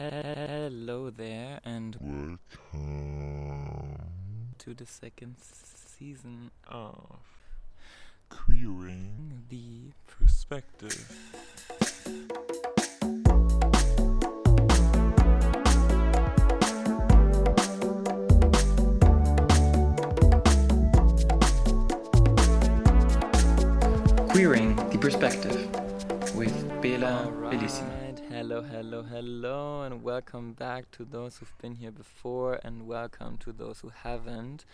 Hello there, and Welcome to the second season of queering the perspective. Queering the Perspective with Bela Bellissima. Hello, hello, hello, and welcome back to those who've been here before, and welcome to those who haven't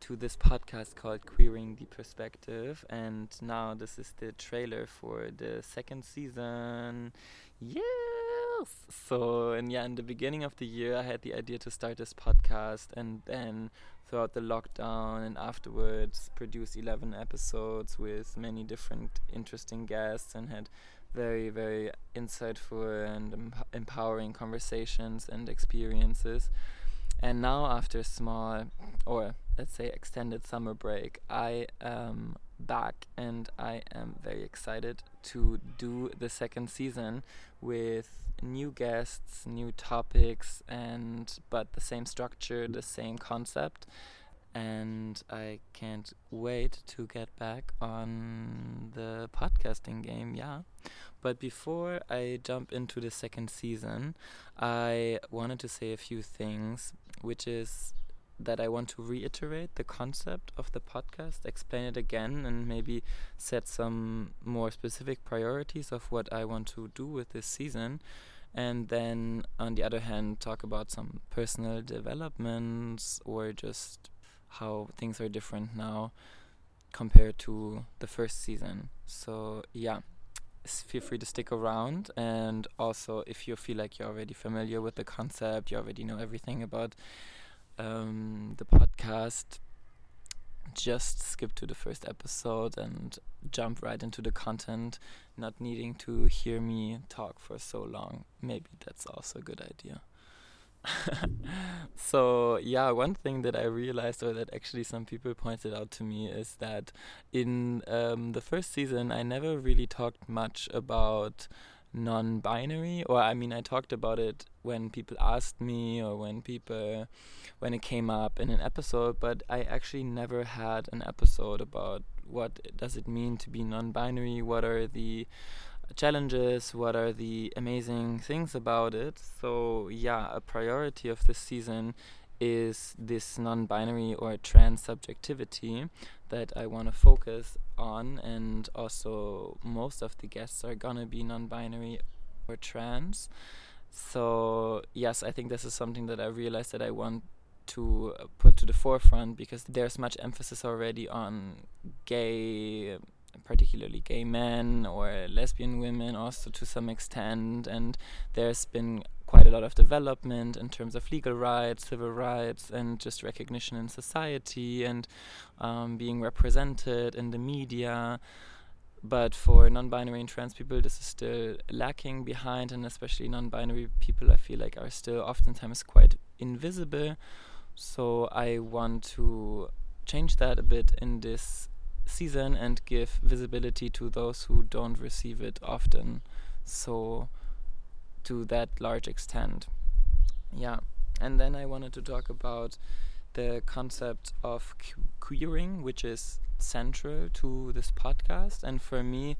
to this podcast called Queering the Perspective. And now this is the trailer for the second season. Yes! So, and yeah, in the beginning of the year, I had the idea to start this podcast, and then throughout the lockdown and afterwards, produced 11 episodes with many different interesting guests and had very, very insightful and emp- empowering conversations and experiences. And now, after a small, or let's say extended summer break, I am back and I am very excited to do the second season with new guests, new topics, and but the same structure, the same concept. And I can't wait to get back on the podcasting game, yeah. But before I jump into the second season, I wanted to say a few things, which is that I want to reiterate the concept of the podcast, explain it again, and maybe set some more specific priorities of what I want to do with this season. And then, on the other hand, talk about some personal developments or just how things are different now compared to the first season. So, yeah, feel free to stick around. And also, if you feel like you're already familiar with the concept, you already know everything about um, the podcast, just skip to the first episode and jump right into the content, not needing to hear me talk for so long. Maybe that's also a good idea. so yeah, one thing that I realized, or that actually some people pointed out to me, is that in um, the first season I never really talked much about non-binary, or I mean I talked about it when people asked me, or when people, when it came up in an episode, but I actually never had an episode about what does it mean to be non-binary, what are the challenges, what are the amazing things about it. So, yeah, a priority of this season is this non binary or trans subjectivity that I want to focus on, and also most of the guests are gonna be non binary or trans. So, yes, I think this is something that I realized that I want to uh, put to the forefront because there's much emphasis already on gay particularly gay men or lesbian women also to some extent. And there's been quite a lot of development in terms of legal rights civil rights and just recognition in society and um, being represented in the media but for non-binary and trans people this is still lacking behind and especially non-binary people i feel like are still oftentimes quite invisible so i want to change that a bit in this season and give visibility to those who don't receive it often. So, to that large extent. Yeah. And then I wanted to talk about the concept of queering, which is central to this podcast. And for me,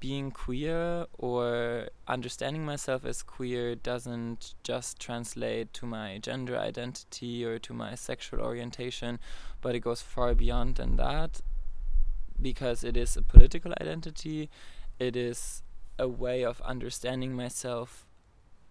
being queer or understanding myself as queer doesn't just translate to my gender identity or to my sexual orientation, but it goes far beyond than that because it is a political identity, it is a way of understanding myself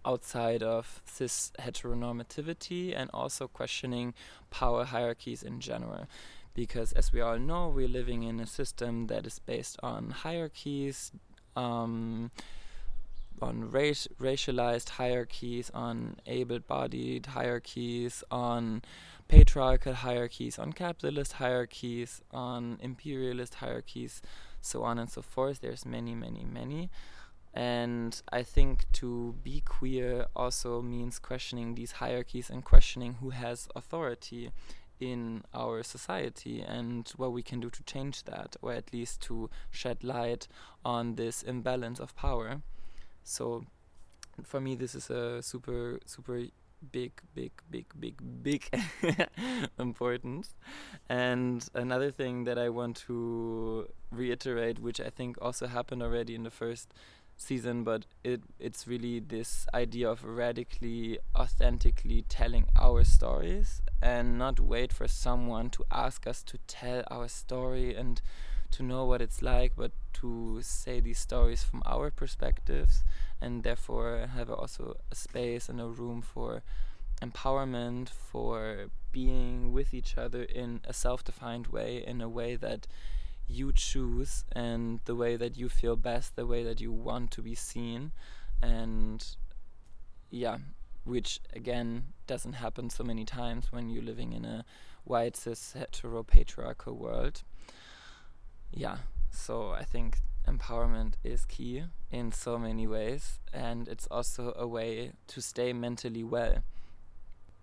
outside of cis heteronormativity and also questioning power hierarchies in general. Because as we all know, we're living in a system that is based on hierarchies, um, on racialized hierarchies, on able bodied hierarchies, on patriarchal hierarchies, on capitalist hierarchies, on imperialist hierarchies, so on and so forth. There's many, many, many. And I think to be queer also means questioning these hierarchies and questioning who has authority in our society and what we can do to change that, or at least to shed light on this imbalance of power. So for me this is a super super big big big big big importance and another thing that i want to reiterate which i think also happened already in the first season but it it's really this idea of radically authentically telling our stories and not wait for someone to ask us to tell our story and to know what it's like but to say these stories from our perspectives and therefore have also a space and a room for empowerment for being with each other in a self-defined way in a way that you choose and the way that you feel best, the way that you want to be seen, and yeah, which again doesn't happen so many times when you're living in a white cis hetero patriarchal world. Yeah, so I think empowerment is key in so many ways, and it's also a way to stay mentally well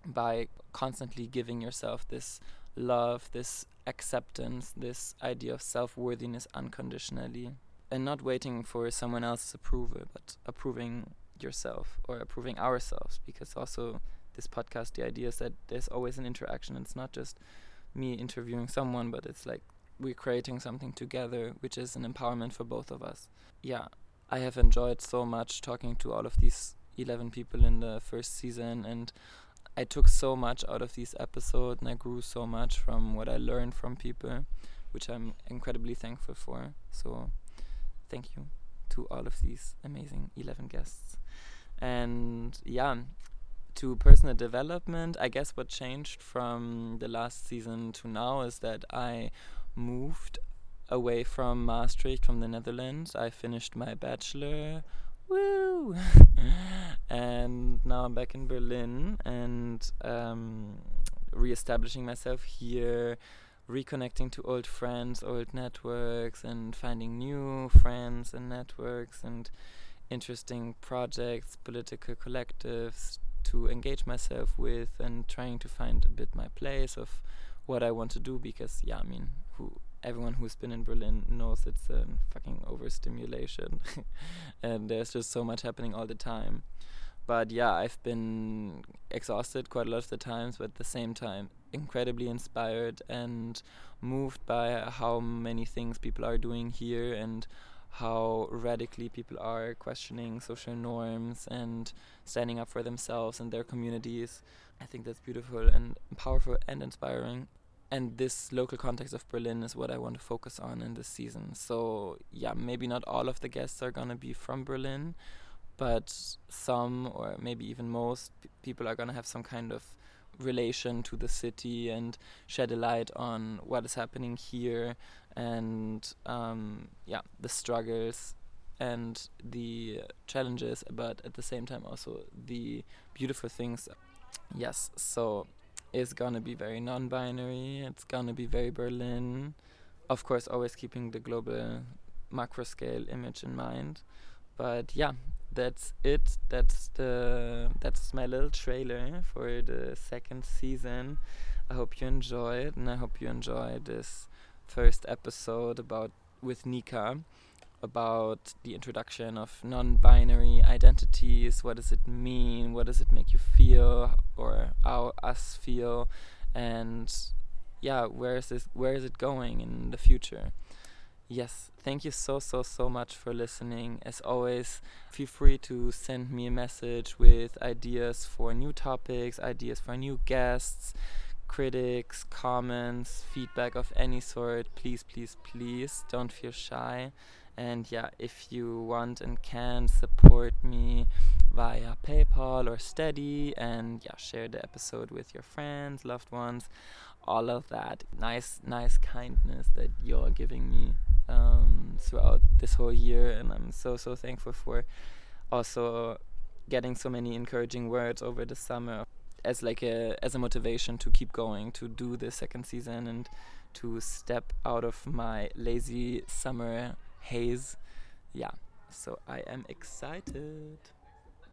by constantly giving yourself this love, this acceptance, this idea of self worthiness unconditionally, and not waiting for someone else's approval, but approving yourself or approving ourselves. Because also, this podcast, the idea is that there's always an interaction. It's not just me interviewing someone, but it's like we're creating something together, which is an empowerment for both of us. Yeah, I have enjoyed so much talking to all of these 11 people in the first season, and I took so much out of these episodes and I grew so much from what I learned from people, which I'm incredibly thankful for. So, thank you to all of these amazing 11 guests. And yeah, to personal development, I guess what changed from the last season to now is that I moved away from Maastricht, from the Netherlands. I finished my bachelor woo! And now i'm back in berlin and um, re-establishing myself here reconnecting to old friends old networks and finding new friends and networks and interesting projects political collectives to engage myself with and trying to find a bit my place of what i want to do because yeah i mean who everyone who's been in Berlin knows it's a fucking overstimulation, and there's just so much happening all the time. But yeah, I've been exhausted quite a lot of the times, but at the same time, incredibly inspired and moved by how many things people are doing here and how radically people are questioning social norms and standing up for themselves and their communities. I think that's beautiful and powerful and inspiring and this local context of Berlin is what I want to focus on in this season. So yeah, maybe not all of the guests are gonna be from Berlin, but some or maybe even most people are gonna have some kind of relation to the city and shed a light on what is happening here and um, yeah, the struggles and the challenges, but at the same time also the beautiful things. Yes, so is gonna be very non-binary. It's gonna be very Berlin, of course, always keeping the global macro scale image in mind. But yeah, that's it. That's the that's my little trailer for the second season. I hope you enjoy it, and I hope you enjoy this first episode about with Nika about the introduction of non-binary identities. What does it mean? What does it make you feel or how us feel? And yeah where is this where is it going in the future? Yes thank you so so so much for listening. As always feel free to send me a message with ideas for new topics ideas for new guests critics comments feedback of any sort please please please don't feel shy. And yeah, if you want and can support me via PayPal or Steady, and yeah, share the episode with your friends, loved ones, all of that. Nice, nice kindness that you're giving me um, throughout this whole year, and I'm so so thankful for also getting so many encouraging words over the summer as like a as a motivation to keep going to do the second season and to step out of my lazy summer haze. Yeah, so I am excited.